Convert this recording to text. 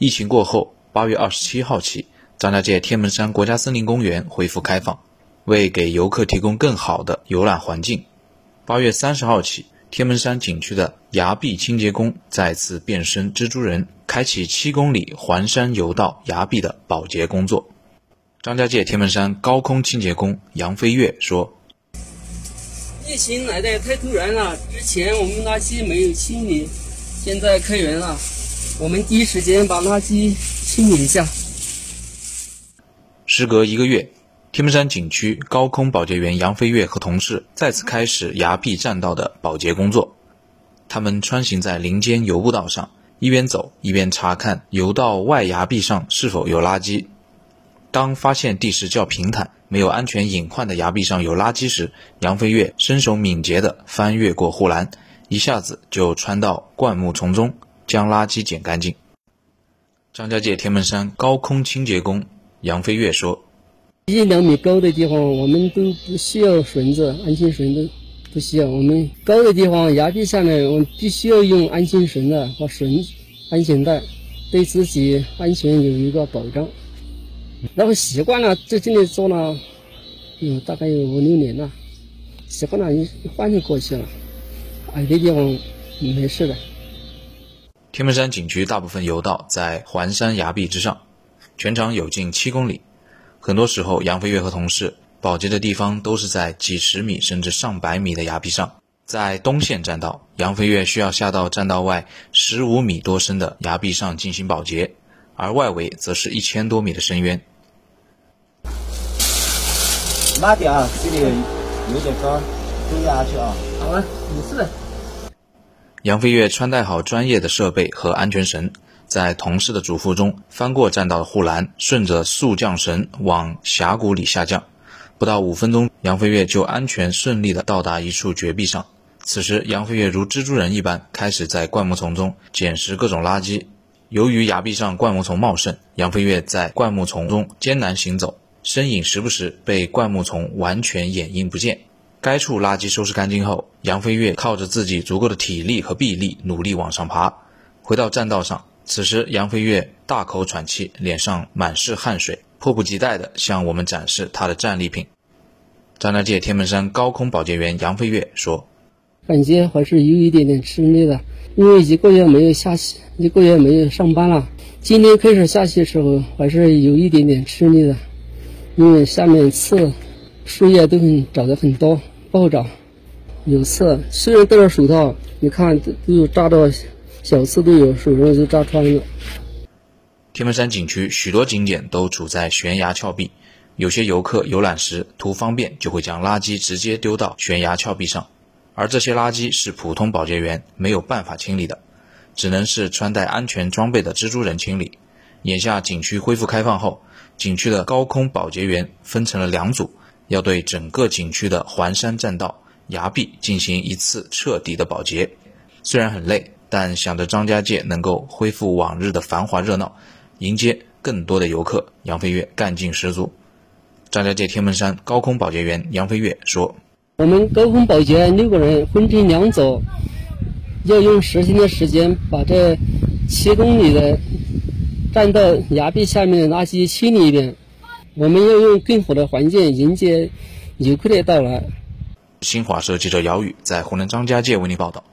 疫情过后，八月二十七号起，张家界天门山国家森林公园恢复开放，为给游客提供更好的游览环境。八月三十号起，天门山景区的崖壁清洁工再次变身蜘蛛人，开启七公里环山游道崖壁的保洁工作。张家界天门山高空清洁工杨飞跃说：“疫情来的太突然了，之前我们垃圾没有清理，现在开园了。”我们第一时间把垃圾清理一下。时隔一个月，天门山景区高空保洁员杨飞跃和同事再次开始崖壁栈道的保洁工作。他们穿行在林间游步道上，一边走一边查看游道外崖壁上是否有垃圾。当发现地势较平坦、没有安全隐患的崖壁上有垃圾时，杨飞跃身手敏捷地翻越过护栏，一下子就穿到灌木丛中。将垃圾捡干净。张家界天门山高空清洁工杨飞跃说：“一两米高的地方，我们都不需要绳子，安全绳都不需要。我们高的地方，崖壁下面，我们必须要用安全绳的和绳安全带，对自己安全有一个保障。然后习惯了，在这里做了有大概有五六年了，习惯了，一换就过去了。矮的地方没事的。”天门山景区大部分游道在环山崖壁之上，全长有近七公里。很多时候，杨飞跃和同事保洁的地方都是在几十米甚至上百米的崖壁上。在东线栈道，杨飞跃需要下到栈道外十五米多深的崖壁上进行保洁，而外围则是一千多米的深渊。慢点啊，这里有点高，蹲下去啊。好了，没事。杨飞跃穿戴好专业的设备和安全绳，在同事的嘱咐中翻过栈道的护栏，顺着速降绳往峡谷里下降。不到五分钟，杨飞跃就安全顺利地到达一处绝壁上。此时，杨飞跃如蜘蛛人一般开始在灌木丛中捡拾各种垃圾。由于崖壁上灌木丛茂盛，杨飞跃在灌木丛中艰难行走，身影时不时被灌木丛完全掩映不见。该处垃圾收拾干净后，杨飞跃靠着自己足够的体力和臂力，努力往上爬。回到栈道上，此时杨飞跃大口喘气，脸上满是汗水，迫不及待地向我们展示他的战利品。张家界天门山高空保洁员杨飞跃说：“感觉还是有一点点吃力的，因为一个月没有下去，一个月没有上班了。今天开始下去的时候，还是有一点点吃力的，因为下面刺、树叶都很长得很多。”暴涨，有刺。虽然戴着手套，你看都都有扎到小刺，都有手上都扎穿了。天门山景区许多景点都处在悬崖峭壁，有些游客游览时图方便，就会将垃圾直接丢到悬崖峭壁上，而这些垃圾是普通保洁员没有办法清理的，只能是穿戴安全装备的蜘蛛人清理。眼下景区恢复开放后，景区的高空保洁员分成了两组。要对整个景区的环山栈道、崖壁进行一次彻底的保洁，虽然很累，但想着张家界能够恢复往日的繁华热闹，迎接更多的游客，杨飞跃干劲十足。张家界天门山高空保洁员杨飞跃说：“我们高空保洁六个人分成两组，要用十天的时间把这七公里的栈道崖壁下面的垃圾清理一遍。”我们要用更好的环境迎接游客的到来。新华社记者姚宇在湖南张家界为您报道。